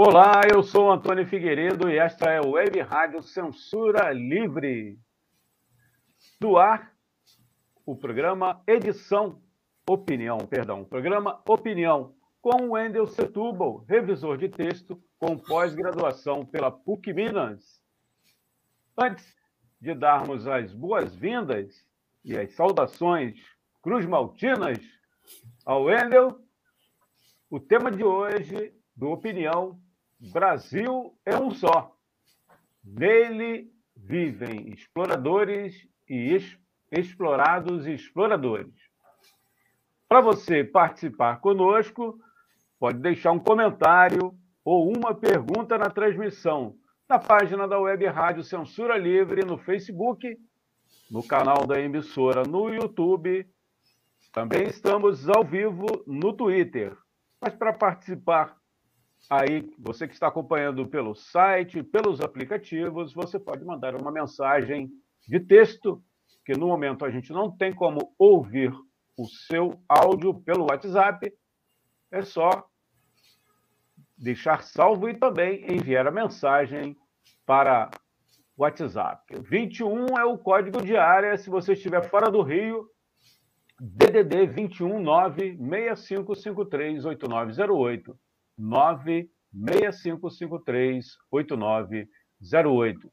Olá, eu sou Antônio Figueiredo e esta é a Web Rádio Censura Livre. Do ar, o programa Edição Opinião, perdão, programa Opinião, com Wendel Setúbal, revisor de texto com pós-graduação pela PUC Minas. Antes de darmos as boas-vindas e as saudações Cruz Maltinas ao Wendel, o tema de hoje do Opinião Brasil é um só. Nele vivem exploradores e ex explorados e exploradores. Para você participar conosco, pode deixar um comentário ou uma pergunta na transmissão na página da Web Rádio Censura Livre no Facebook, no canal da emissora no YouTube. Também estamos ao vivo no Twitter. Mas para participar Aí, você que está acompanhando pelo site, pelos aplicativos, você pode mandar uma mensagem de texto, que no momento a gente não tem como ouvir o seu áudio pelo WhatsApp. É só deixar salvo e também enviar a mensagem para o WhatsApp. 21 é o código de área se você estiver fora do Rio. DDD 21 96553 8908. 965538908.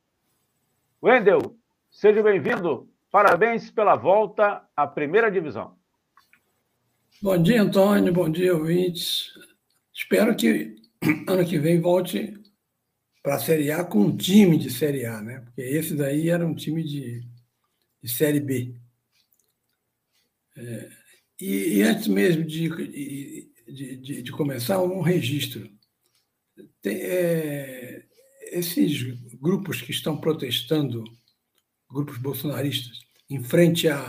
Wendel, seja bem-vindo. Parabéns pela volta à primeira divisão. Bom dia, Antônio. Bom dia, ouvintes. Espero que ano que vem volte para a Série A com um time de Série A, né? Porque esse daí era um time de, de Série B. É, e, e, antes mesmo de, de, de, de, de começar um registro. Tem, é, esses grupos que estão protestando, grupos bolsonaristas, em frente a,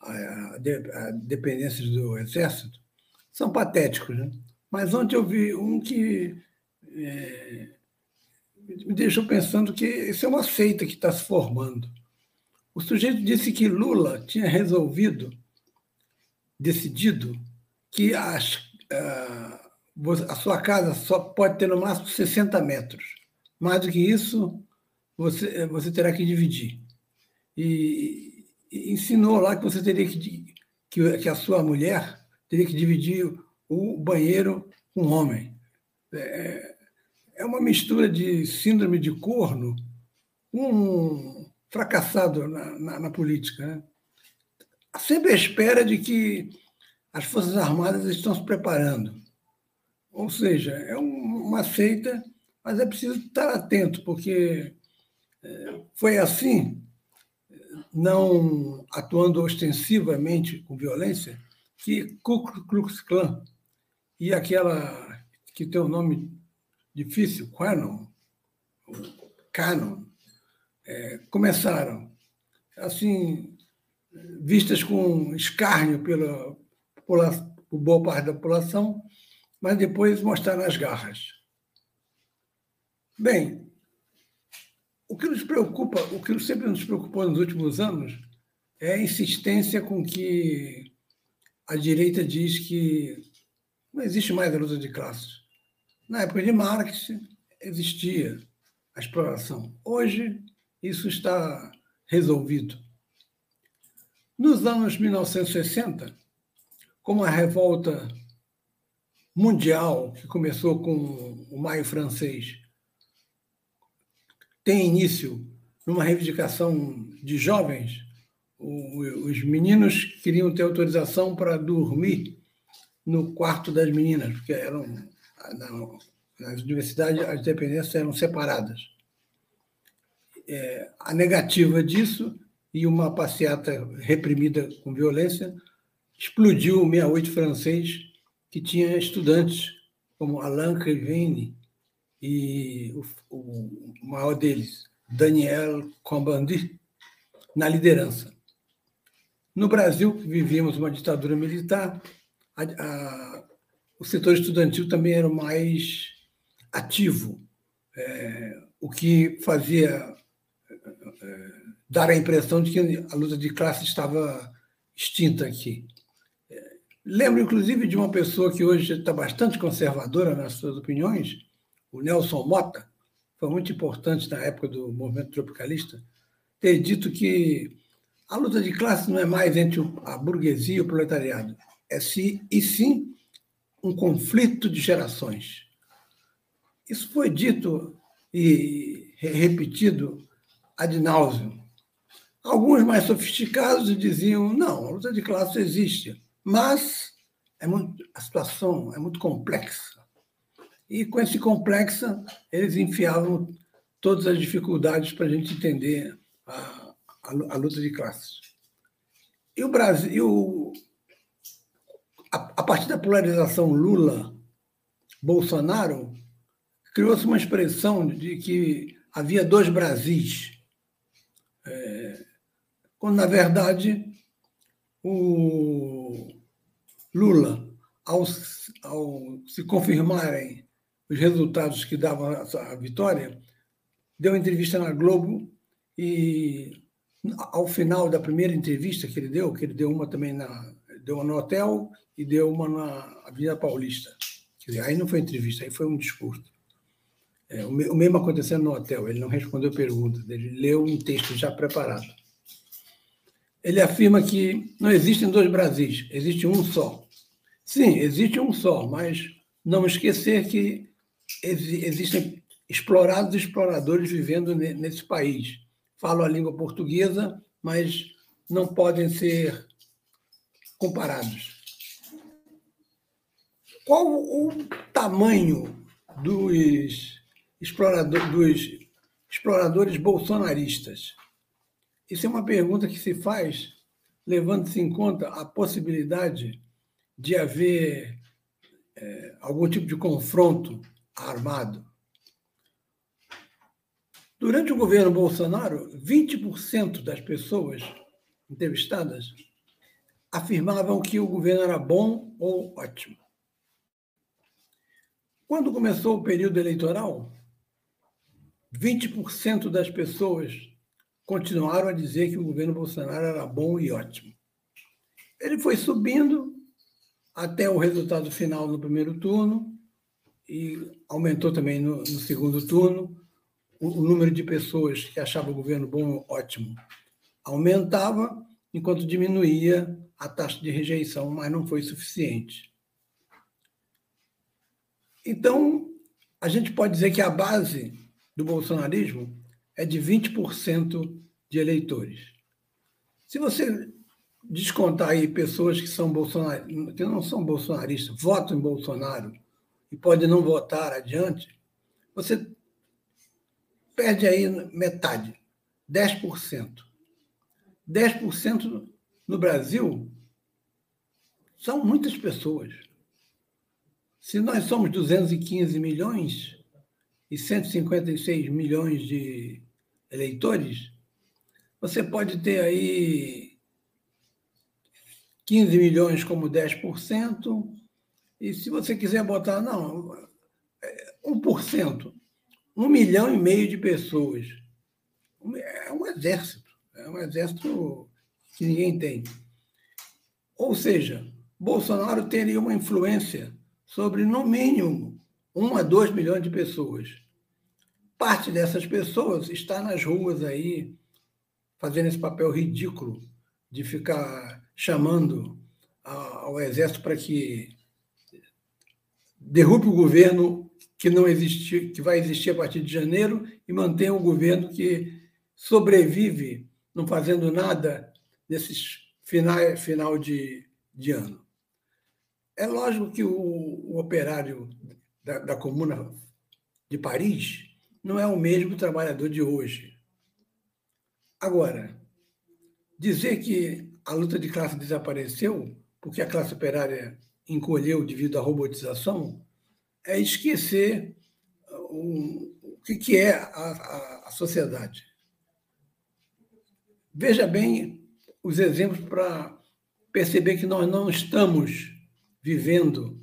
a, a dependências do Exército, são patéticos. Né? Mas ontem eu vi um que é, me deixou pensando que isso é uma seita que está se formando. O sujeito disse que Lula tinha resolvido, decidido, que as, ah, a sua casa só pode ter no máximo 60 metros. Mais do que isso, você, você terá que dividir. E, e ensinou lá que você teria que, que, que a sua mulher teria que dividir o banheiro com um homem. É, é uma mistura de síndrome de corno com um fracassado na, na, na política. Né? Sempre à espera de que as Forças Armadas estão se preparando. Ou seja, é uma seita, mas é preciso estar atento, porque é, foi assim, não atuando ostensivamente com violência, que Ku Klux Klan e aquela que tem um nome difícil, Quanon, Canon, é, começaram assim vistas com escárnio pela por boa parte da população, mas depois mostrar as garras. Bem, o que nos preocupa, o que sempre nos preocupou nos últimos anos é a insistência com que a direita diz que não existe mais a luta de classes. Na época de Marx existia a exploração. Hoje isso está resolvido. Nos anos 1960, como a revolta mundial, que começou com o Maio Francês, tem início numa reivindicação de jovens, os meninos queriam ter autorização para dormir no quarto das meninas, porque eram nas universidades as dependências eram separadas. É, a negativa disso e uma passeata reprimida com violência explodiu o 68 francês, que tinha estudantes como Alain Crevene e o, o maior deles, Daniel Combandi na liderança. No Brasil, vivíamos uma ditadura militar, a, a, o setor estudantil também era mais ativo, é, o que fazia é, dar a impressão de que a luta de classe estava extinta aqui. Lembro, inclusive, de uma pessoa que hoje está bastante conservadora nas suas opiniões, o Nelson Mota, foi muito importante na época do movimento tropicalista, ter dito que a luta de classe não é mais entre a burguesia e o proletariado, é sim, e sim um conflito de gerações. Isso foi dito e repetido ad nauseum. Alguns mais sofisticados diziam: não, a luta de classe existe, mas é muito, a situação é muito complexa. E com esse complexa, eles enfiavam todas as dificuldades para a gente entender a, a, a, luta de classes. E o Brasil, a, a partir da polarização Lula-Bolsonaro, criou-se uma expressão de que havia dois Brasis. É, quando, na verdade, o Lula, ao, ao se confirmarem os resultados que davam a vitória, deu entrevista na Globo e ao final da primeira entrevista que ele deu, que ele deu uma também na deu uma no hotel e deu uma na Avenida Paulista. Quer dizer, aí não foi entrevista, aí foi um discurso. É, o mesmo acontecendo no hotel, ele não respondeu perguntas, ele leu um texto já preparado. Ele afirma que não existem dois Brasis, existe um só. Sim, existe um só, mas não esquecer que existem explorados e exploradores vivendo nesse país. Falam a língua portuguesa, mas não podem ser comparados. Qual o tamanho dos, dos exploradores bolsonaristas? Isso é uma pergunta que se faz levando-se em conta a possibilidade de haver é, algum tipo de confronto armado. Durante o governo Bolsonaro, 20% das pessoas entrevistadas afirmavam que o governo era bom ou ótimo. Quando começou o período eleitoral, 20% das pessoas continuaram a dizer que o governo Bolsonaro era bom e ótimo. Ele foi subindo até o resultado final no primeiro turno, e aumentou também no, no segundo turno. O, o, número de pessoas que achavam o governo bom, ótimo, aumentava, enquanto diminuía a taxa de rejeição, mas não foi suficiente. Então, a gente pode dizer que a base do bolsonarismo é de 20% de eleitores. Se você descontar aí pessoas que são que não são bolsonaristas, votam em Bolsonaro, e pode não votar adiante, você perde aí metade, 10%. 10% no Brasil são muitas pessoas. Se nós somos 215 milhões e 156 milhões de eleitores, você pode ter aí 15 milhões como 10%, e se você quiser botar, não, 1%, um milhão e meio de pessoas. É um exército. É um exército que ninguém tem. Ou seja, Bolsonaro teria uma influência sobre, no mínimo, 1 a 2 milhões de pessoas. Parte dessas pessoas está nas ruas aí, fazendo esse papel ridículo de ficar chamando ao exército para que derrube o governo que não existe, que vai existir a partir de janeiro e mantenha o governo que sobrevive não fazendo nada nesses final, final de, de ano. É lógico que o, o operário da, da Comuna de Paris não é o mesmo trabalhador de hoje. Agora, dizer que a luta de classe desapareceu porque a classe operária encolheu devido à robotização é esquecer o, o que, é a sociedade. Veja bem os exemplos para perceber que nós não estamos vivendo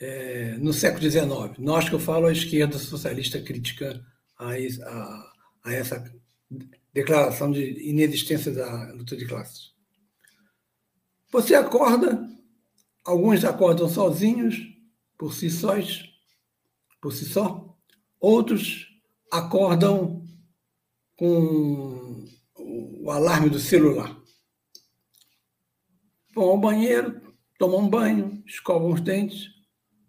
é, no século XIX. Nós que eu falo a esquerda socialista crítica a, a, a essa declaração de inexistência da luta de classes. Você acorda, alguns acordam sozinhos, por si sós, por si só, outros acordam com o alarme do celular. Vão ao banheiro, tomam um banho, escovam os dentes,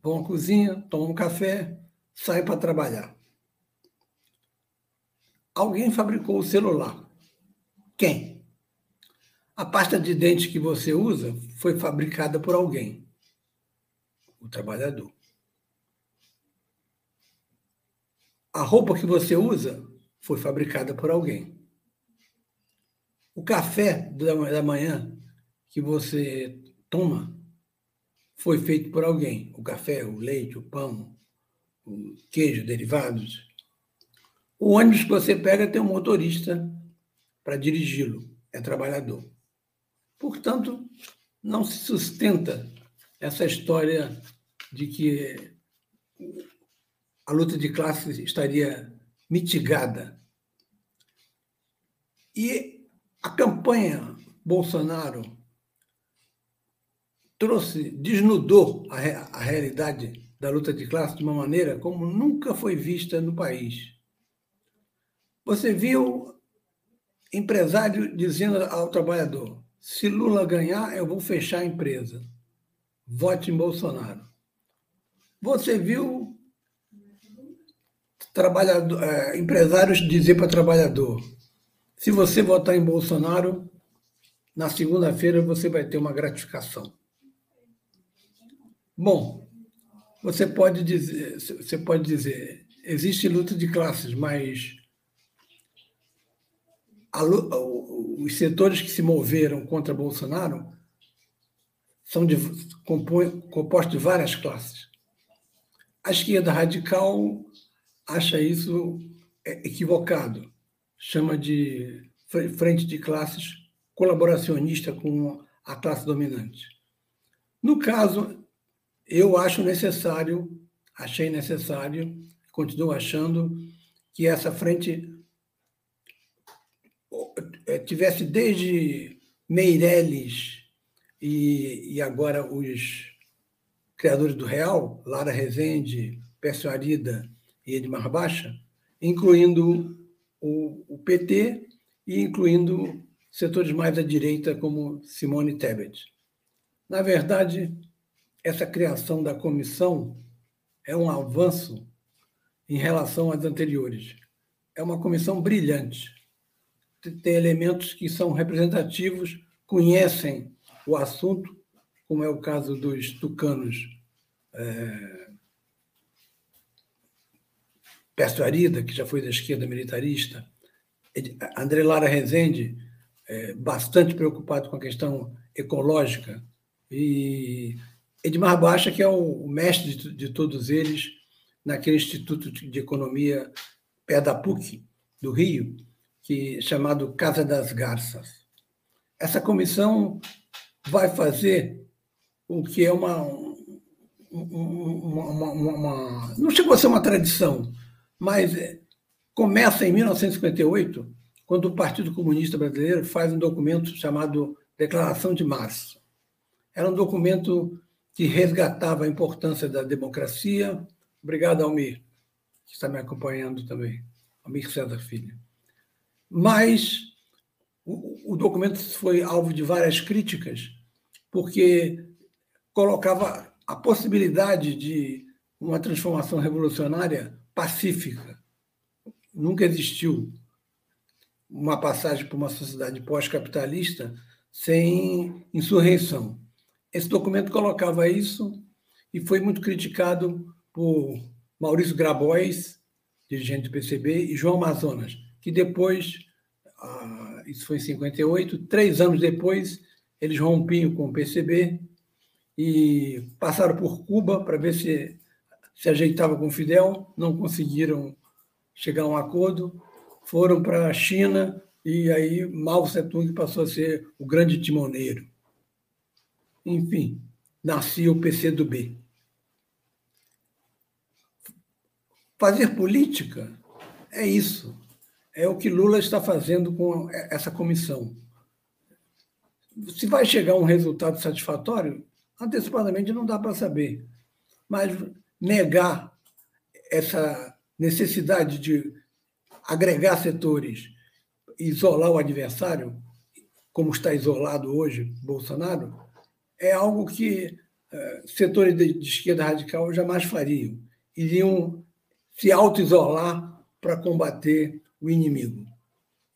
vão à cozinha, tomam um café, saem para trabalhar. Alguém fabricou o celular. Quem? A pasta de dente que você usa foi fabricada por alguém. O trabalhador. A roupa que você usa foi fabricada por alguém. O café da manhã que você toma foi feito por alguém. O café, o leite, o pão, o queijo, derivados. O ônibus que você pega tem um motorista para dirigi-lo, é trabalhador. Portanto, não se sustenta essa história de que a luta de classes estaria mitigada. E a campanha Bolsonaro trouxe, desnudou a, a realidade da luta de classes de uma maneira como nunca foi vista no país. Você viu empresário dizendo ao trabalhador: se Lula ganhar, eu vou fechar a empresa. Vote em Bolsonaro. Você viu trabalhador, é, empresários dizer para trabalhador: se você votar em Bolsonaro, na segunda-feira você vai ter uma gratificação. Bom, você pode dizer, você pode dizer, existe luta de classes, mas a, os setores que se moveram contra Bolsonaro são de, compõe, compostos de várias classes. A esquerda radical acha isso é, equivocado, chama de frente de classes colaboracionista com a classe dominante. No caso, eu acho necessário, achei necessário, continuo achando que essa frente é, tivesse desde Meirelles e, e agora os criadores do Real, Lara Rezende, Pécio Arida e Edmar Baixa, incluindo o, o PT e incluindo setores mais à direita como Simone Tebet. Na verdade, essa criação da comissão é um avanço em relação às anteriores. É uma comissão brilhante tem elementos que são representativos, conhecem o assunto, como é o caso dos tucanos é, Arida, que já foi da esquerda militarista, André Lara Rezende, é, bastante preocupado com a questão ecológica, e Edmar Baixa, que é o mestre de, todos eles, naquele Instituto de Economia pé da PUC, do Rio, que chamado Casa das Garças. Essa comissão vai fazer o que é uma, uma, uma, uma, não chegou a ser uma tradição, mas é, começa em 1958, quando o Partido Comunista Brasileiro faz um documento chamado Declaração de Março. Era um documento que resgatava a importância da democracia. Obrigado, Almir, que está me acompanhando também. Almir César Filho mas o, o documento foi alvo de várias críticas, porque colocava a possibilidade de uma transformação revolucionária pacífica. Nunca existiu uma passagem para uma sociedade pós-capitalista sem insurreição. Esse documento colocava isso e foi muito criticado por Maurício Grabois, dirigente do PCB, e João Amazonas, que depois, ah, isso foi em 58, três anos depois, eles rompiam com o PCB e passaram por Cuba para ver se se ajeitava com Fidel, não conseguiram chegar a um acordo, foram para a China e aí Mao Tse-tung passou a ser o grande timoneiro. Enfim, nascia o PCdoB. Fazer política é isso. É o que Lula está fazendo com essa comissão. Se vai chegar um resultado satisfatório, antecipadamente não dá para saber. Mas negar essa necessidade de agregar setores, isolar o adversário, como está isolado hoje Bolsonaro, é algo que uh, setores de, de esquerda radical jamais fariam. Iriam se auto-isolar para combater o inimigo.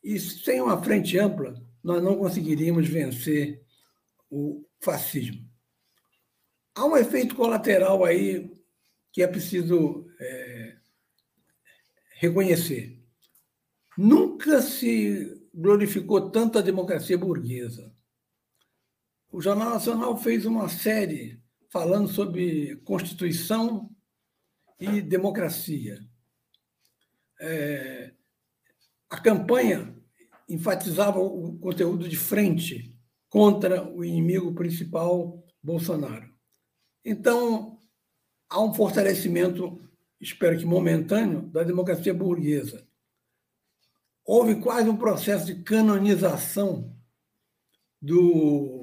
E sem uma frente ampla, nós não conseguiríamos vencer o fascismo. Há um efeito colateral aí que é preciso é, reconhecer. Nunca se glorificou tanto a democracia burguesa. O Jornal Nacional fez uma série falando sobre Constituição e democracia. É, a campanha enfatizava o conteúdo de frente contra o inimigo principal, Bolsonaro. Então, há um fortalecimento, espero que momentâneo, da democracia burguesa. Houve quase um processo de canonização do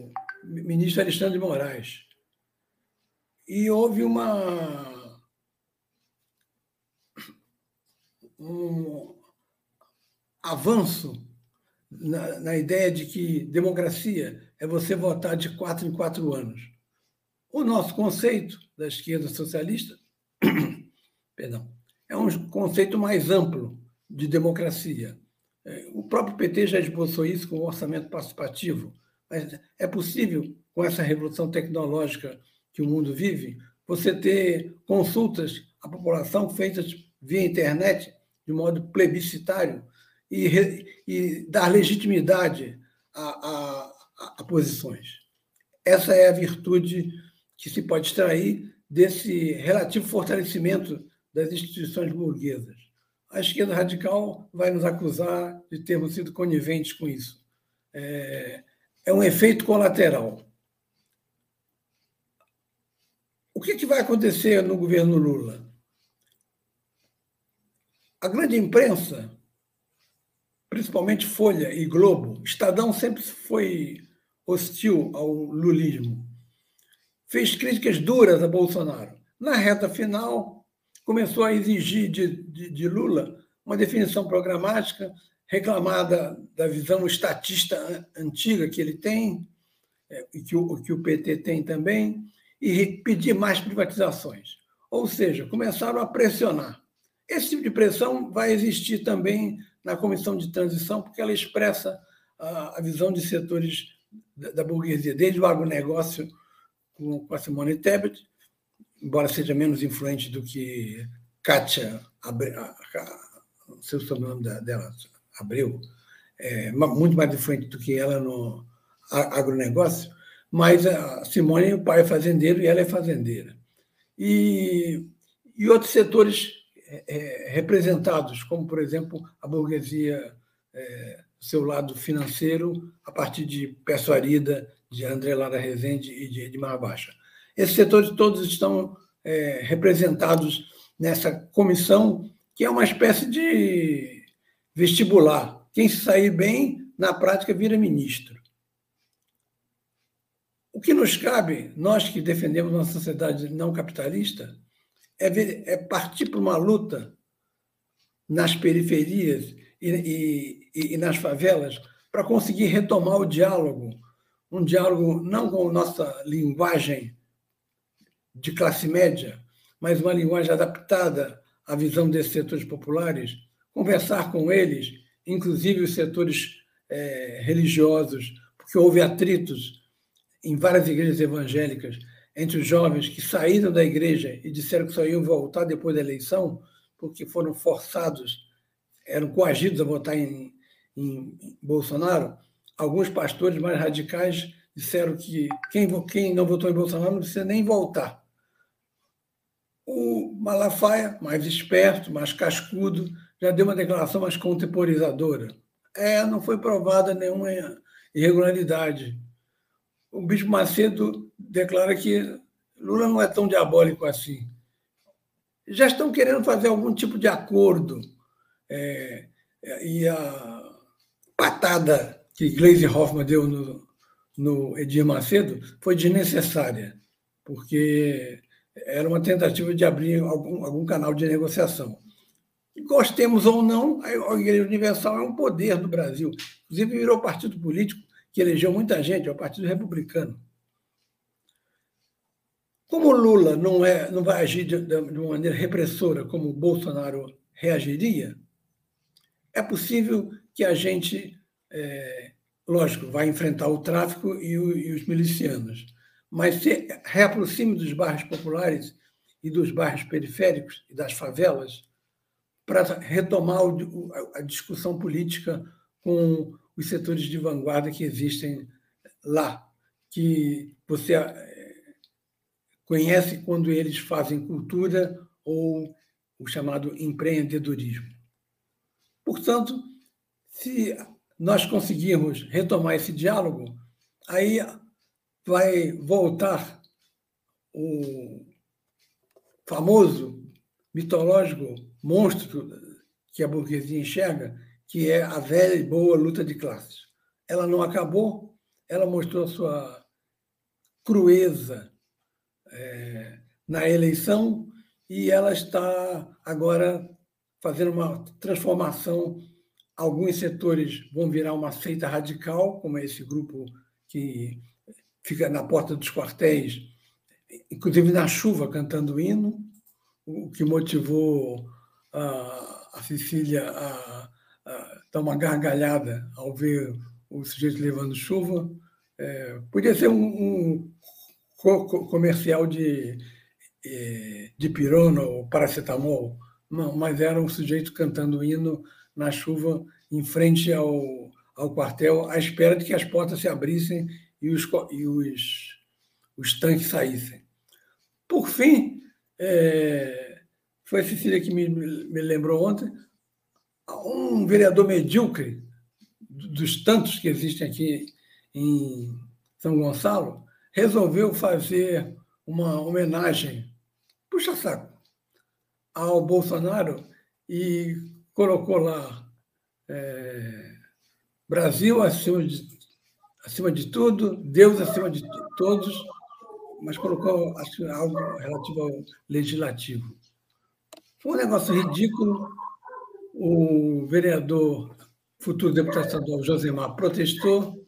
ministro Alexandre de Moraes. E houve uma. um avanço na, na ideia de que democracia é você votar de quatro em quatro anos. O nosso conceito da esquerda socialista perdão, é um conceito mais amplo de democracia. É, o próprio PT já esboçou isso com o orçamento participativo, mas é possível, com essa revolução tecnológica que o mundo vive, você ter consultas à população feitas via internet, de modo plebiscitário, e, e dar legitimidade a, a, a posições. Essa é a virtude que se pode extrair desse relativo fortalecimento das instituições burguesas. A esquerda radical vai nos acusar de termos sido coniventes com isso. É, é um efeito colateral. O que, que vai acontecer no governo Lula? A grande imprensa, principalmente Folha e Globo, Estadão sempre foi hostil ao lulismo fez críticas duras a Bolsonaro. Na reta final, começou a exigir de, de, de Lula uma definição programática, reclamada da visão estatista antiga que ele tem, é, e que o, que o PT tem também, e pedir mais privatizações. Ou seja, começaram a pressionar. Esse tipo de pressão vai existir também na comissão de transição, porque ela expressa a, a visão de setores da, da burguesia, desde o agronegócio com a Simone Tebet, embora seja menos influente do que Kátia, o sobrenome dela, Abreu, é, muito mais influente do que ela no agronegócio, mas a Simone, o pai é fazendeiro e ela é fazendeira. E, e outros setores é, é representados, como, por exemplo, a burguesia é, seu lado financeiro, a partir de Persuarida de André Lara Rezende e de Edmar Baixa. Esses setores todos estão é, representados nessa comissão, que é uma espécie de vestibular. Quem se sair bem, na prática, vira ministro. O que nos cabe, nós que defendemos uma sociedade não capitalista, é, ver, é partir para uma luta nas periferias e, e, e nas favelas para conseguir retomar o diálogo um diálogo não com nossa linguagem de classe média, mas uma linguagem adaptada à visão desses setores populares, conversar com eles, inclusive os setores é, religiosos, porque houve atritos em várias igrejas evangélicas entre os jovens que saíram da igreja e disseram que só iam voltar depois da eleição, porque foram forçados, eram coagidos a votar em, em Bolsonaro alguns pastores mais radicais disseram que quem, quem não votou em Bolsonaro não precisa nem voltar. O Malafaia, mais esperto, mais cascudo, já deu uma declaração mais contemporizadora. É, não foi provada nenhuma irregularidade. O Bispo Macedo declara que Lula não é tão diabólico assim. Já estão querendo fazer algum tipo de acordo. É, e a patada que Gleisi Hoffmann deu no, no Edir Macedo foi desnecessária, porque era uma tentativa de abrir algum, algum canal de negociação. Gostemos ou não, a Igreja Universal é um poder do Brasil. Inclusive, virou partido político que elegeu muita gente, é o Partido Republicano. Como Lula não, é, não vai agir de, de uma maneira repressora como Bolsonaro reagiria, é possível que a gente, é, lógico, vai enfrentar o tráfico e, o, e os milicianos, mas se reaproxime dos bairros populares e dos bairros periféricos e das favelas para retomar a discussão política com os setores de vanguarda que existem lá, que você eh, conhece quando eles fazem cultura ou o chamado empreendedorismo. Portanto, se nós conseguirmos retomar esse diálogo, aí vai voltar o famoso mitológico monstro que a burguesia enxerga, que é a velha e boa luta de classes. Ela não acabou, ela mostrou sua crueza é, na eleição e ela está agora fazendo uma transformação. Alguns setores vão virar uma seita radical, como é esse grupo que fica na porta dos quartéis, inclusive na chuva, cantando hino, o que motivou a, Cecília a, a, dar uma gargalhada ao ver o sujeito levando chuva. É, podia ser um, um comercial de, é, de pirona ou paracetamol, não, mas era um sujeito cantando hino na chuva em frente ao, ao quartel, à espera de que as portas se abrissem e os, e os, os tanques saíssem. Por fim, é, foi a Cecília que me, me lembrou ontem, um vereador medíocre, dos tantos que existem aqui em São Gonçalo, resolveu fazer uma homenagem, puxa saco, ao Bolsonaro e colocou lá é, Brasil acima de, acima de tudo, Deus acima de todos, mas colocou algo relativo ao legislativo. Foi um negócio ridículo. O vereador, futuro deputado estadual Josemar, protestou.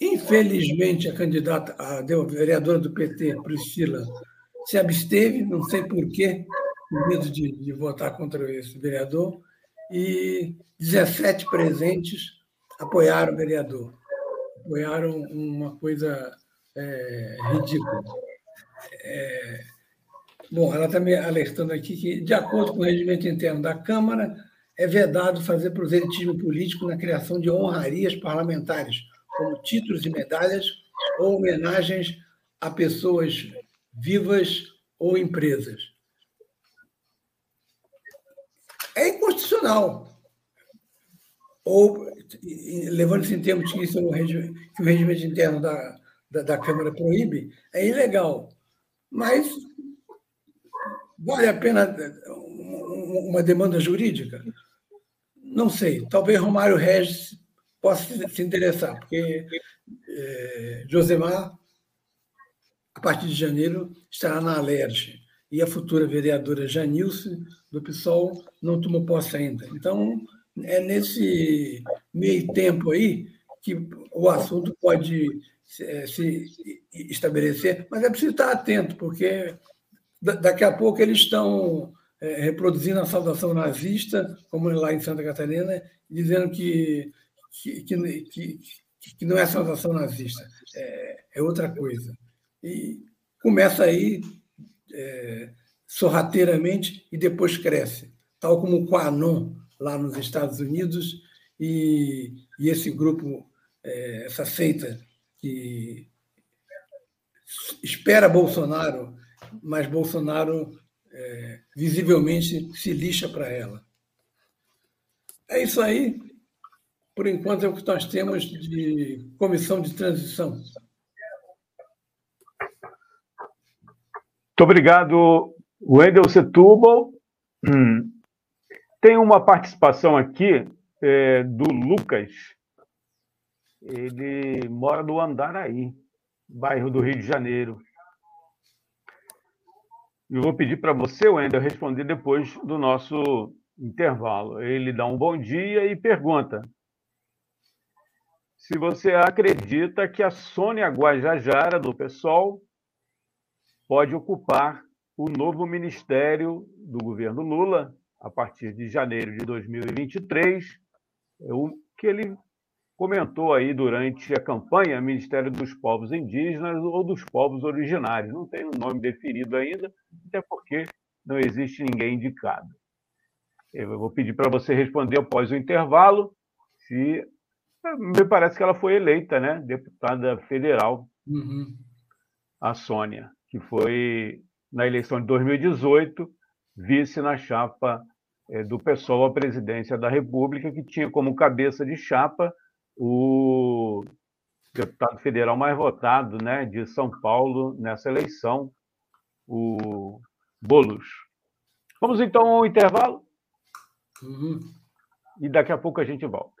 Infelizmente, a candidata, a vereadora do PT, Priscila, se absteve, não sei porquê, com medo de, de votar contra esse vereador, e 17 presentes apoiaram o vereador. Apoiaram uma coisa é, ridícula. É, Bom, ela está me alertando aqui que, de acordo com o regimento interno da Câmara, é vedado fazer proselitismo político na criação de honrarias parlamentares, como títulos e medalhas ou homenagens a pessoas vivas ou empresas. É inconstitucional. Ou, levando-se em termos que, isso, que o regimento interno da, da, da Câmara proíbe, é ilegal. Mas Vale a pena uma demanda jurídica? Não sei. Talvez Romário Regis possa se interessar, porque é, Josemar, a partir de janeiro, estará na Alerj. E a futura vereadora Janilce, do PSOL, não tomou posse ainda. Então, é nesse meio tempo aí que o assunto pode se, se estabelecer, mas é preciso estar atento, porque daqui a pouco eles estão é, reproduzindo a saudação nazista, como lá em Santa Catarina, dizendo que, que, que, que não é saudação nazista, é, é, outra coisa. E começa aí é, sorrateiramente e depois cresce, tal como o Quanon lá nos Estados Unidos e, e esse grupo, é, essa seita que espera Bolsonaro mas Bolsonaro é, visivelmente se lixa para ela. É isso aí. Por enquanto é o que nós temos de comissão de transição. Muito obrigado, Wendel Setúbal. Hum. Tem uma participação aqui é, do Lucas. Ele mora no Andaraí, bairro do Rio de Janeiro. Eu vou pedir para você, Wendel, responder depois do nosso intervalo. Ele dá um bom dia e pergunta se você acredita que a Sônia Guajajara, do PSOL, pode ocupar o novo ministério do governo Lula a partir de janeiro de 2023, é que ele comentou aí durante a campanha Ministério dos Povos Indígenas ou dos Povos Originários. Não tem um nome definido ainda, até porque não existe ninguém indicado. Eu vou pedir para você responder após o intervalo se me parece que ela foi eleita, né? Deputada federal, uhum. a Sônia, que foi na eleição de 2018 vice na chapa é, do PSOL à presidência da República, que tinha como cabeça de chapa o deputado federal mais votado, né, de São Paulo nessa eleição, o Bolos. Vamos então ao intervalo uhum. e daqui a pouco a gente volta.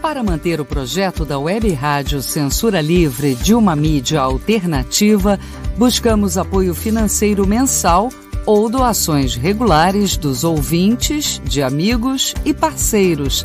Para manter o projeto da Web Rádio Censura Livre de uma mídia alternativa, buscamos apoio financeiro mensal ou doações regulares dos ouvintes, de amigos e parceiros,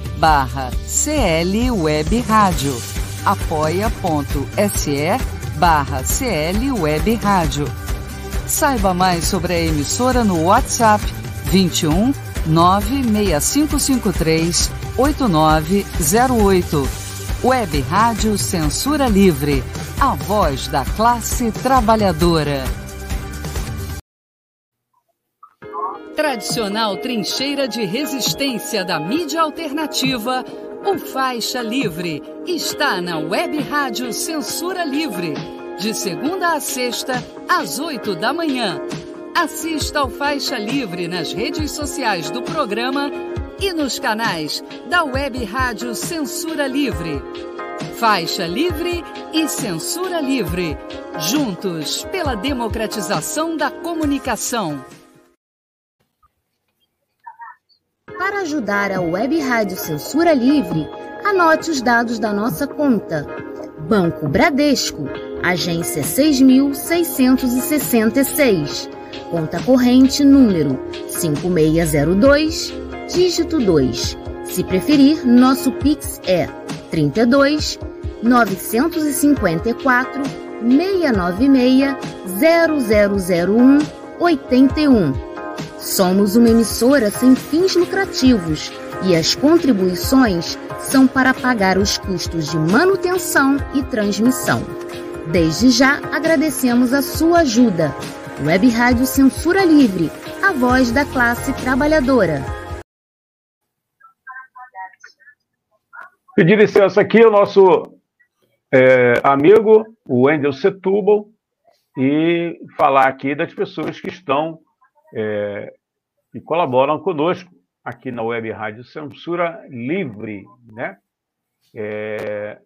barra CL Web Rádio. apoia.se barra CL Web Rádio. Saiba mais sobre a emissora no WhatsApp 21 96553 8908. Web Rádio Censura Livre. A voz da classe trabalhadora. Tradicional trincheira de resistência da mídia alternativa, o Faixa Livre está na Web Rádio Censura Livre, de segunda a sexta, às oito da manhã. Assista ao Faixa Livre nas redes sociais do programa e nos canais da Web Rádio Censura Livre. Faixa Livre e Censura Livre. Juntos pela democratização da comunicação. Para ajudar a Web Rádio Censura Livre, anote os dados da nossa conta. Banco Bradesco, agência 6666. Conta corrente número 5602 dígito 2. Se preferir, nosso Pix é 32 954 696 0001 81. Somos uma emissora sem fins lucrativos e as contribuições são para pagar os custos de manutenção e transmissão. Desde já agradecemos a sua ajuda. Web Rádio Censura Livre, a voz da classe trabalhadora. Pedir licença aqui ao nosso é, amigo, o Wendel Setúbal, e falar aqui das pessoas que estão é, e colaboram conosco aqui na Web Rádio Censura Livre, né? É,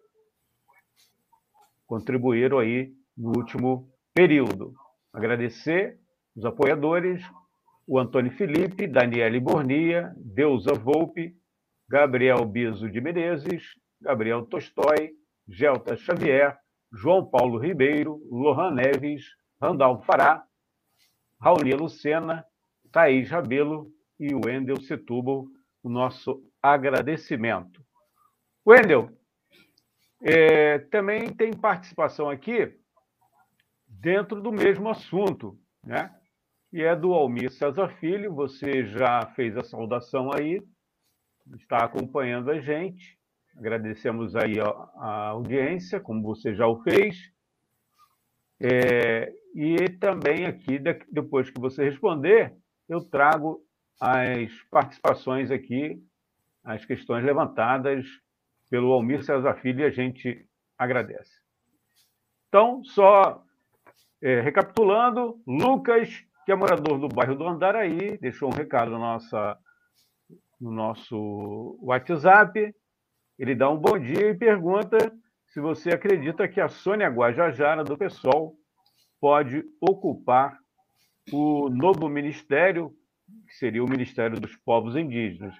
contribuíram aí no último período. Agradecer os apoiadores, o Antônio Felipe, Daniele Bornia, Deusa Volpe, Gabriel Biso de Menezes, Gabriel Tolstói, Gelta Xavier, João Paulo Ribeiro, Lohan Neves, Randall Fará, Raoni Lucena, Thaís Rabelo e Wendel Setúbal, o nosso agradecimento. Wendel, é, também tem participação aqui dentro do mesmo assunto, né? e é do Almir César Filho. Você já fez a saudação aí, está acompanhando a gente. Agradecemos aí a, a audiência, como você já o fez. É, e também aqui, depois que você responder, eu trago as participações aqui, as questões levantadas pelo Almir César Filho, e a gente agradece. Então, só é, recapitulando, Lucas, que é morador do bairro do Andaraí, deixou um recado no, nossa, no nosso WhatsApp. Ele dá um bom dia e pergunta se você acredita que a Sônia Guajajara, do PSOL, pode ocupar o novo ministério, que seria o Ministério dos Povos Indígenas.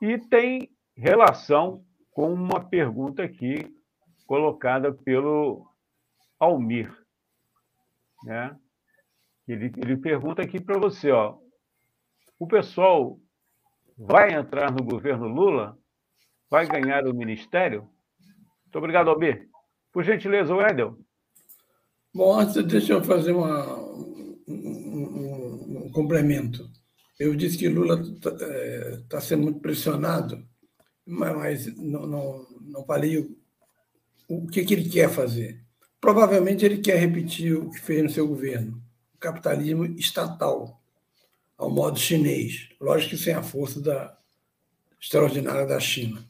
E tem relação com uma pergunta aqui colocada pelo Almir. Né? Ele, ele pergunta aqui para você, ó, o pessoal vai entrar no governo Lula? Vai ganhar o ministério? Muito obrigado, Almir. Por gentileza, Wendel. Bom, antes deixa eu fazer uma, um, um, um complemento. Eu disse que Lula está é, tá sendo muito pressionado, mas não, não, não falei o, o que, que ele quer fazer. Provavelmente ele quer repetir o que fez no seu governo, o capitalismo estatal, ao modo chinês, lógico que sem a força da, extraordinária da China.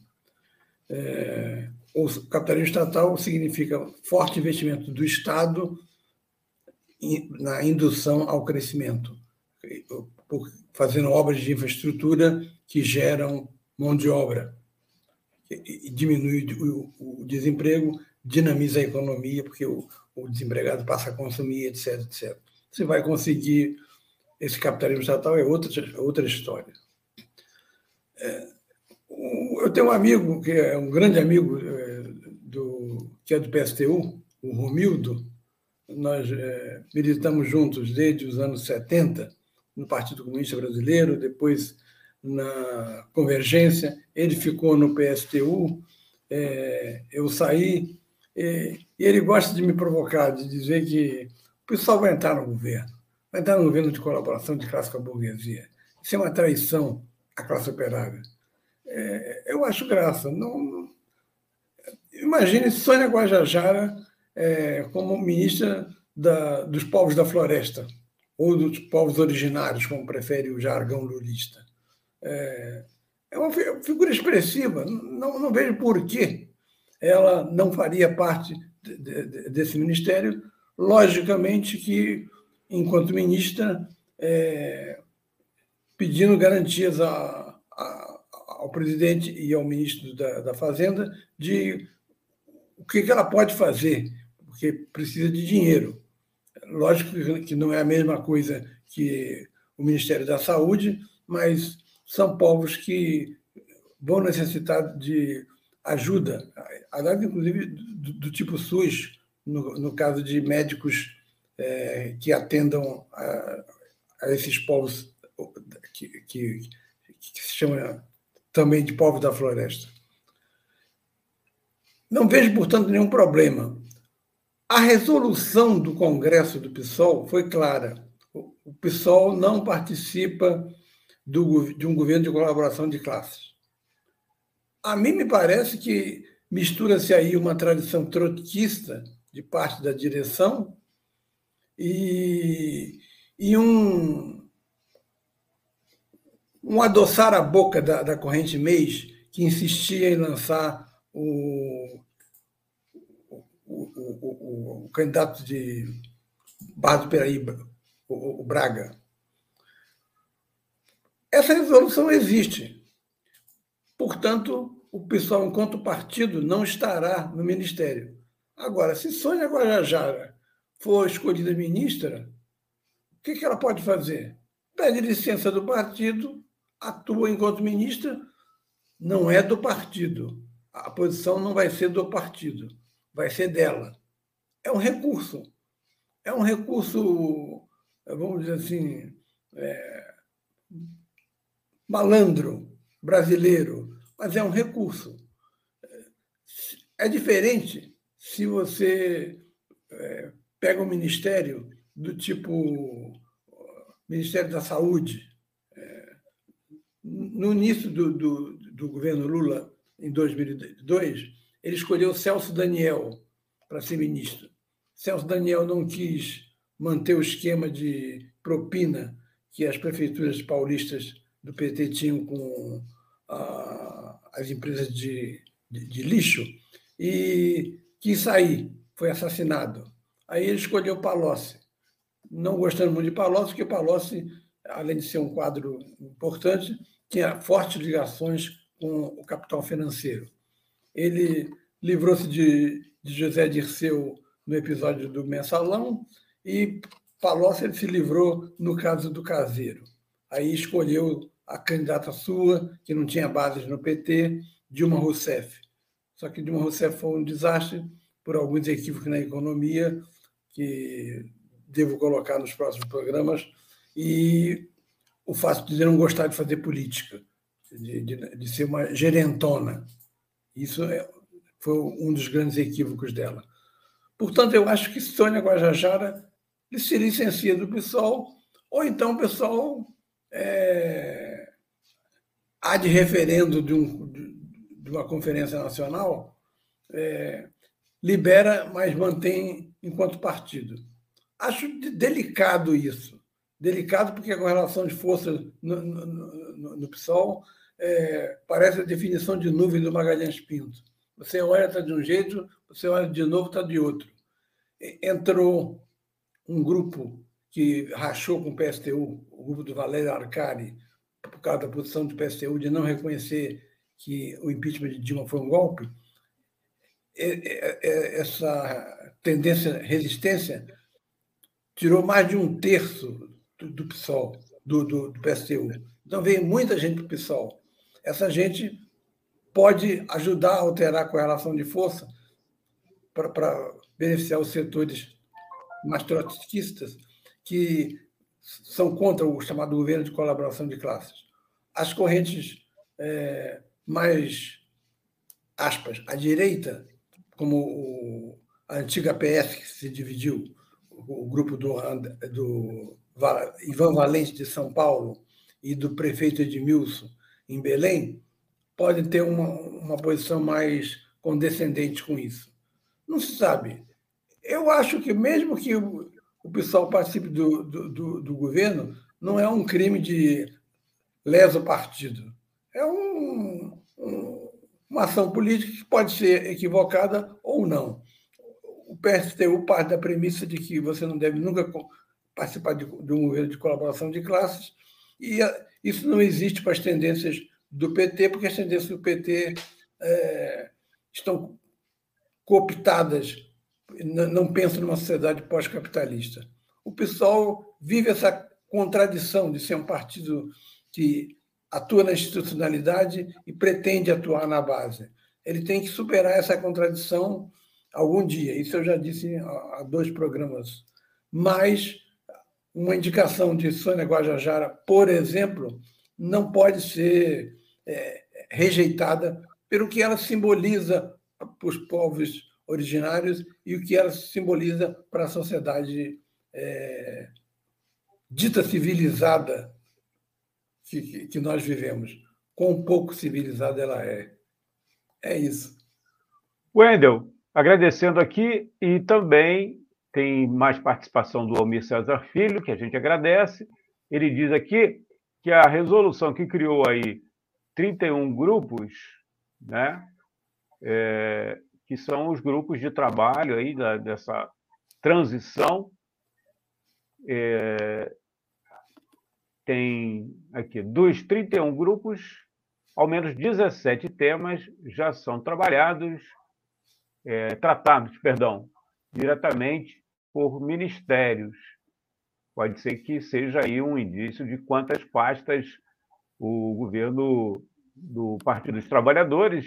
É, o capitalismo estatal significa forte investimento do Estado na indução ao crescimento, fazendo obras de infraestrutura que geram mão de obra, e diminui o, desemprego, dinamiza a economia, porque o, desempregado passa a consumir, etc, etc. Você vai conseguir esse capitalismo estatal é outra, outra história. É, eu tenho um amigo que é um grande amigo que é do PSTU, o Romildo. Nós é, militamos juntos desde os anos 70 no Partido Comunista Brasileiro, depois na Convergência, ele ficou no PSTU, é, eu saí, e, e, ele gosta de me provocar, de dizer que o pessoal vai entrar no governo, vai entrar no governo de colaboração de classe com a burguesia. Isso é uma traição à classe operária. É, eu acho graça. Não, imagine Sônia Guajajara é, como ministra da, dos povos da floresta ou dos povos originários, como prefere o jargão lulista. É, é uma figura expressiva, não, não vejo por que ela não faria parte de, de, desse ministério. Logicamente que, enquanto ministra, é, pedindo garantias a, a, ao presidente e ao ministro da, da Fazenda de o que, ela pode fazer, porque precisa de dinheiro. Lógico que não é a mesma coisa que o Ministério da Saúde, mas são povos que vão necessitar de ajuda, aliás, inclusive do, tipo SUS, no, caso de médicos é, que atendam a, esses povos que, que, que se chama também de povos da floresta. Não vejo, portanto, nenhum problema a resolução do Congresso do PSOL foi clara. O PSOL não participa do, de um governo de colaboração de classes. A mim me parece que mistura-se aí uma tradição trotskista de parte da direção e, e um, um adoçar a boca da, da corrente mês que insistia em lançar o o, o, candidato de Barra do Peraíba, o, o Braga. Essa resolução existe. Portanto, o pessoal, enquanto partido, não estará no ministério. Agora, se Sônia Guajajara for escolhida ministra, o que ela pode fazer? Pede licença do partido, atua enquanto ministra, não é do partido. A posição não vai ser do partido vai ser dela. É um recurso. É um recurso, vamos dizer assim, é, malandro, brasileiro, mas é um recurso. É diferente se você é, pega um ministério do tipo Ministério da Saúde. É, no início do, do, do governo Lula, em 2002, ele escolheu Celso Daniel para ser ministro. Celso Daniel não quis manter o esquema de propina que as prefeituras paulistas do PT tinham com a, as empresas de, de, de, lixo e quis sair, foi assassinado. Aí ele escolheu Palocci. Não gostando muito de Palocci, porque Palocci, além de ser um quadro importante, tinha fortes ligações com o capital financeiro. Ele livrou-se de, de José Dirceu no episódio do Mensalão e Palocci ele se livrou no caso do Caseiro. Aí escolheu a candidata sua, que não tinha bases no PT, Dilma Rousseff. Só que Dilma Rousseff foi um desastre por alguns equívocos na economia, que devo colocar nos próximos programas, e o fato de não gostar de fazer política, de, de, de ser uma gerentona. Isso é, foi um dos grandes equívocos dela. Portanto, eu acho que Sônia Guajajara se licencia do PSOL, ou então o PSOL é, há de referendo de, um, de, uma conferência nacional, é, libera, mas mantém enquanto partido. Acho delicado isso. Delicado porque a correlação de forças no, no PSOL é, parece a definição de nuvem do Magalhães Pinto. Você olha, está de um jeito, você olha de novo, está de outro. Entrou um grupo que rachou com o PSTU, o grupo do Valério Arcari, por causa da posição do PSTU de não reconhecer que o impeachment de Dilma foi um golpe, essa tendência, resistência, tirou mais de um terço do, PSOL, do, do PSTU. Então veio muita gente para o PSOL. Essa gente pode ajudar a alterar a correlação de força para beneficiar os setores mais trotskistas que são contra o chamado governo de colaboração de classes. As correntes é, mais, aspas, à direita, como o, a antiga PS que se dividiu, o, o grupo do, do Ivan Valente de São Paulo e do prefeito Edmilson em Belém, podem ter uma, uma posição mais condescendente com isso. Não se sabe. Eu acho que, mesmo que o, o pessoal participe do, do, do, do, governo, não é um crime de lesa partido. É um, um, uma ação política que pode ser equivocada ou não. O PSTU parte da premissa de que você não deve nunca participar de, de um governo de colaboração de classes, e isso não existe para as tendências do PT, porque as tendências do PT é, estão cooptadas, não pensam numa sociedade pós-capitalista. O PSOL vive essa contradição de ser um partido que atua na institucionalidade e pretende atuar na base. Ele tem que superar essa contradição algum dia. Isso eu já disse há dois programas. Mas uma indicação de Sônia Guajajara, por exemplo, não pode ser é, rejeitada pelo que ela simboliza para os povos originários e o que ela simboliza para a sociedade é, dita civilizada que, que nós vivemos. Quão pouco civilizada ela é. É isso. Wendel, agradecendo aqui e também tem mais participação do Almir César Filho, que a gente agradece. Ele diz aqui que a resolução que criou aí 31 grupos, né, é, que são os grupos de trabalho aí da, dessa transição. É, tem aqui dos 31 grupos, ao menos 17 temas já são trabalhados, é, tratados, perdão, diretamente por ministérios. Pode ser que seja aí um indício de quantas pastas o governo do Partido dos Trabalhadores,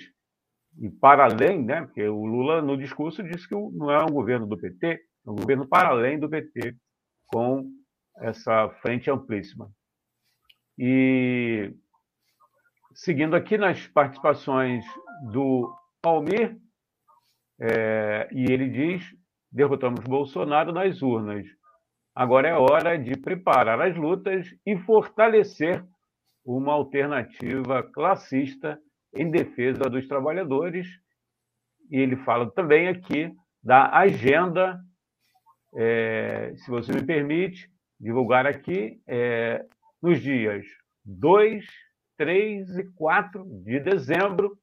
e para além, né, porque o Lula no discurso disse que não é um governo do PT, é um governo para além do PT, com essa frente amplíssima. E seguindo aqui nas participações do Almir, é, e ele diz: derrotamos Bolsonaro nas urnas. agora é hora de preparar as lutas e fortalecer uma alternativa classista em defesa dos trabalhadores. E ele fala também aqui da agenda, é, se você me permite, divulgar aqui, é, nos dias 2, 3 e 4 de dezembro,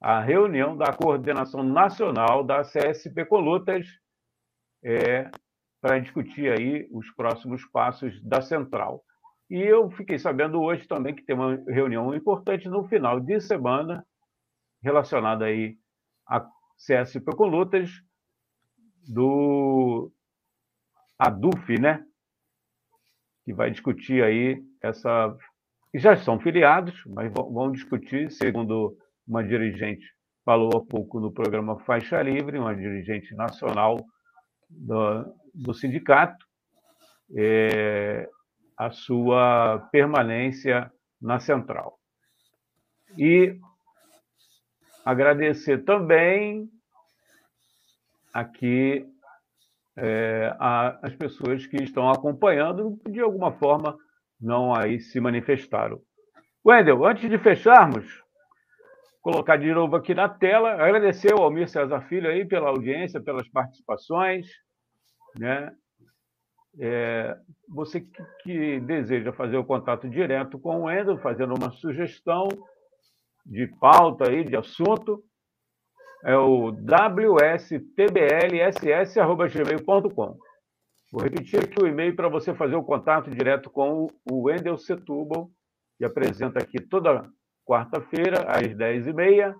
a reunião da Coordenação Nacional da CSP Colutas é, para discutir aí os próximos passos da Central. E eu fiquei sabendo hoje também que tem uma reunião importante no final de semana relacionada aí a CSP Colutas do ADUF, né? Que vai discutir aí essa. Já são filiados, mas vão discutir, segundo uma dirigente falou há pouco no programa Faixa Livre, uma dirigente nacional do, do sindicato, é, a sua permanência na central. E agradecer também aqui é, a, as pessoas que estão acompanhando, de alguma forma não aí se manifestaram. Wendel, antes de fecharmos, colocar de novo aqui na tela. Agradecer ao Almir César Filho aí pela audiência, pelas participações. Né? É, você que, que, deseja fazer o contato direto com o Wendel, fazendo uma sugestão de pauta aí, de assunto, é o wstblss.gmail.com. Vou repetir aqui o e-mail para você fazer o contato direto com o Wendel Setúbal, que apresenta aqui toda quarta-feira, às 10h30,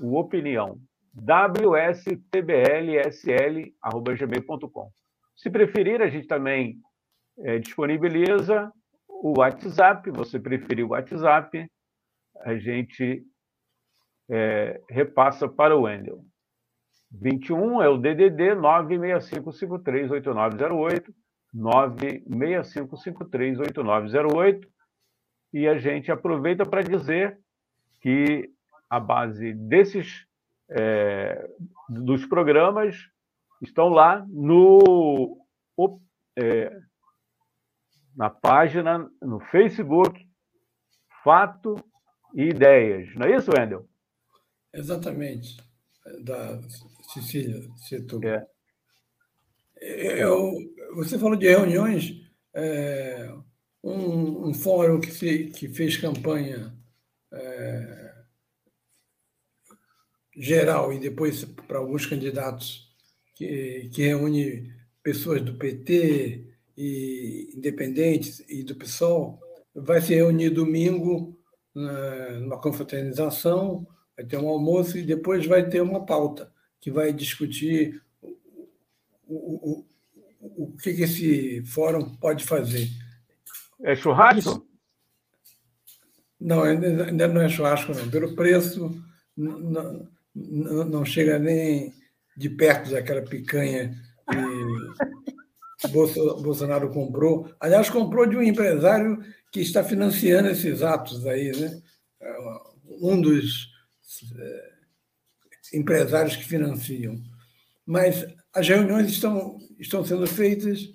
o Opinião, wstblsl.gmail.com. Se preferir, a gente também é, disponibiliza o WhatsApp, você preferir o WhatsApp, a gente é, repassa para o Wendel. 21 é o DDD 965538908, 965538908, e a gente aproveita para dizer que a base desses é, dos programas estão lá no é, na página no Facebook Fato e Ideias. Não é isso, Wendel? Exatamente. Da Cecília Setu. É. Eu, você falou de reuniões. É, um, um fórum que, que fez campanha é, geral e depois para alguns candidatos, que, que reúne pessoas do PT e independentes e do PSOL, vai se reunir domingo numa confraternização, vai ter um almoço e depois vai ter uma pauta que vai discutir o, o, o, o que esse fórum pode fazer. É churrasco? Não, ainda não é churrasco, não. Pelo preço, não, não, não chega nem de perto daquela picanha que Bolsonaro comprou. Aliás, comprou de um empresário que está financiando esses atos aí, né? Um dos é, empresários que financiam. Mas as reuniões estão, estão sendo feitas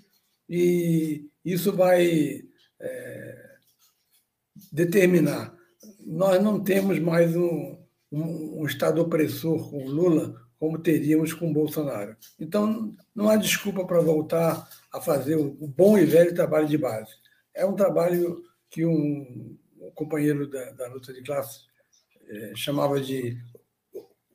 e isso vai é, determinar. Nós não temos mais um, um, um Estado opressor com Lula como teríamos com Bolsonaro. Então, não há desculpa para voltar a fazer o bom e velho trabalho de base. É um trabalho que um, companheiro da, da, luta de classe é, chamava de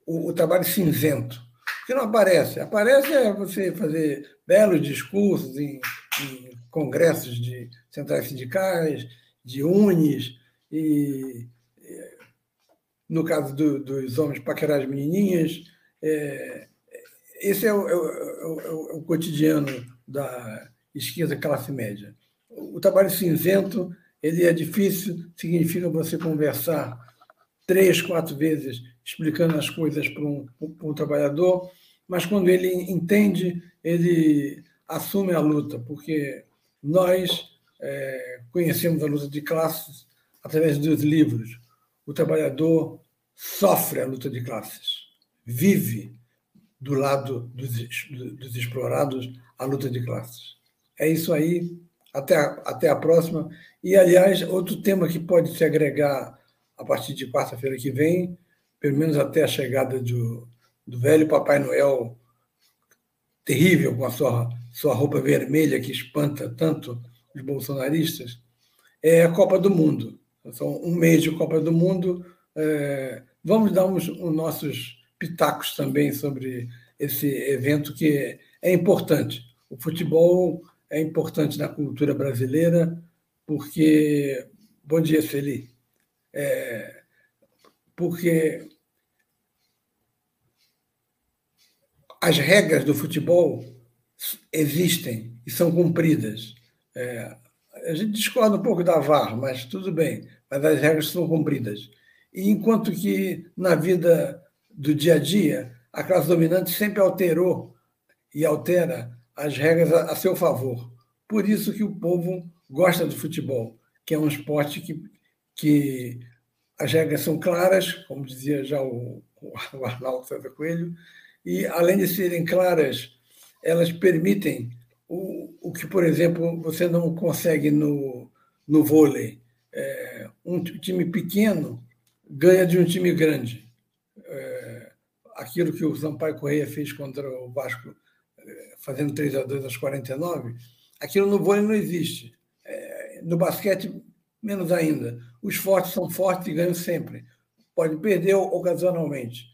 o, o, trabalho cinzento, que não aparece. Aparece é você fazer belos discursos em, em congressos de centrais sindicais, de unis, e, no caso do, dos homens, paquerar as menininhas. É, esse é o, é, o, é o, é cotidiano da esquerda classe média. O trabalho cinzento ele é difícil, significa você conversar três, quatro vezes explicando as coisas para um, para um trabalhador, mas quando ele entende, ele assume a luta, porque nós é, conhecemos a luta de classes através dos livros. O trabalhador sofre a luta de classes, vive do lado dos, dos explorados a luta de classes. É isso aí. Até a, até a próxima. E, aliás, outro tema que pode se agregar a partir de quarta-feira que vem, pelo menos até a chegada do, do velho Papai Noel terrível com a sua, sua roupa vermelha que espanta tanto os bolsonaristas, é a Copa do Mundo. São um mês de Copa do Mundo. É, vamos dar os nossos pitacos também sobre esse evento que é importante. O futebol é importante na cultura brasileira, porque. Bom dia, Feli. É, porque as regras do futebol existem e são cumpridas. É, a gente discorda um pouco da VAR, mas tudo bem, mas as regras são cumpridas. E enquanto que na vida do dia a dia, a classe dominante sempre alterou e altera as regras a, a seu favor. Por isso que o povo gosta do futebol, que é um esporte que, que as regras são claras, como dizia já o, o Arnaldo César Coelho, e além de serem claras, elas permitem o, o que, por exemplo, você não consegue no, no vôlei. É, um time pequeno ganha de um time grande. É, aquilo que o Sampaio Correia fez contra o Vasco, é, fazendo 3 a 2 aos 49, aquilo no vôlei não existe. É, no basquete, menos ainda. Os fortes são fortes e ganham sempre. Pode perder ocasionalmente.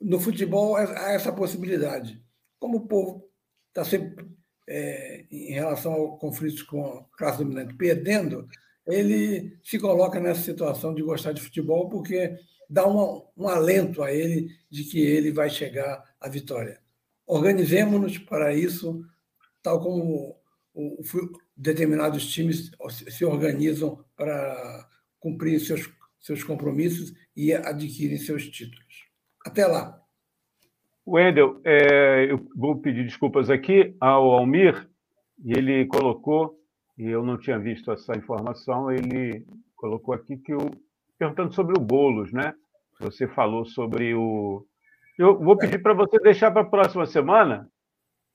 No futebol, há essa possibilidade. Como o povo está sempre é, em relação ao conflito com a classe dominante perdendo, ele se coloca nessa situação de gostar de futebol porque dá uma, um alento a ele de que ele vai chegar à vitória. Organizemos-nos para isso, tal como o, o, determinados times se organizam para cumprir seus, seus compromissos e adquirem seus títulos. Até lá! Wendel, é, eu vou pedir desculpas aqui ao Almir, ele colocou, e eu não tinha visto essa informação, ele colocou aqui que eu perguntando sobre o Bolos, né? Você falou sobre o. Eu vou pedir para você deixar para a próxima semana.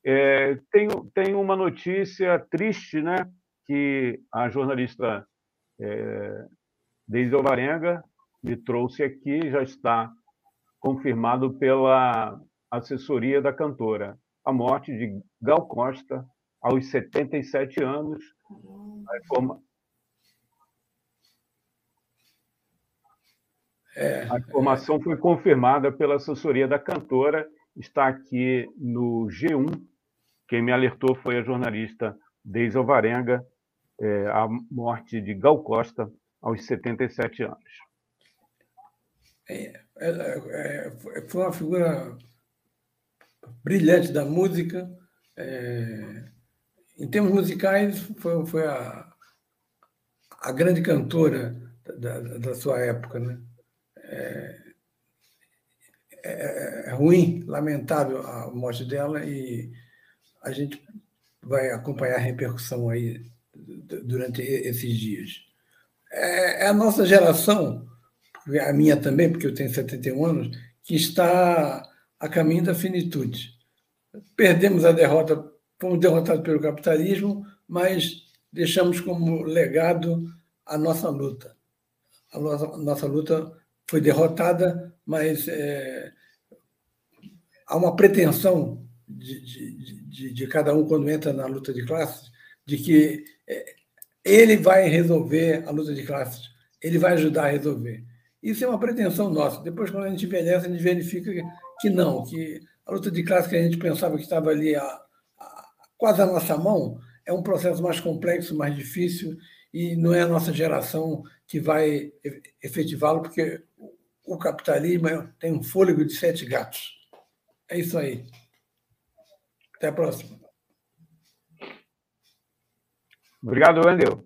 É, tem, tem uma notícia triste, né? Que a jornalista é, Deise Alvarenga me trouxe aqui, já está confirmado pela assessoria da cantora. A morte de Gal Costa, aos 77 anos. A, informa... é, a informação foi confirmada pela assessoria da cantora, está aqui no G1. Quem me alertou foi a jornalista Deise Alvarenga, é, a morte de Gal Costa aos 77 anos. É, é, é, foi uma figura brilhante da música. É, em termos musicais, foi, foi a, a grande cantora da, da sua época. Né? É, é, é, ruim, lamentável a morte dela e a gente vai acompanhar a repercussão aí durante esses dias. É, é a nossa geração, a minha também, porque eu tenho 71 anos, que está a caminho da finitude. Perdemos a derrota, fomos derrotados pelo capitalismo, mas deixamos como legado a nossa luta. A nossa, nossa luta foi derrotada, mas é, há uma pretensão de, de, de, de, cada um, quando entra na luta de classes, de que é, ele vai resolver a luta de classes, ele vai ajudar a resolver. Isso é uma pretensão nossa. Depois, quando a gente envelhece, a gente verifica que não, que a luta de classe que a gente pensava que estava ali a, a, quase à nossa mão é um processo mais complexo, mais difícil, e não é a nossa geração que vai efetivá-lo, porque o capitalismo é, tem um fôlego de sete gatos. É isso aí. Até a próxima. Obrigado, Wendel.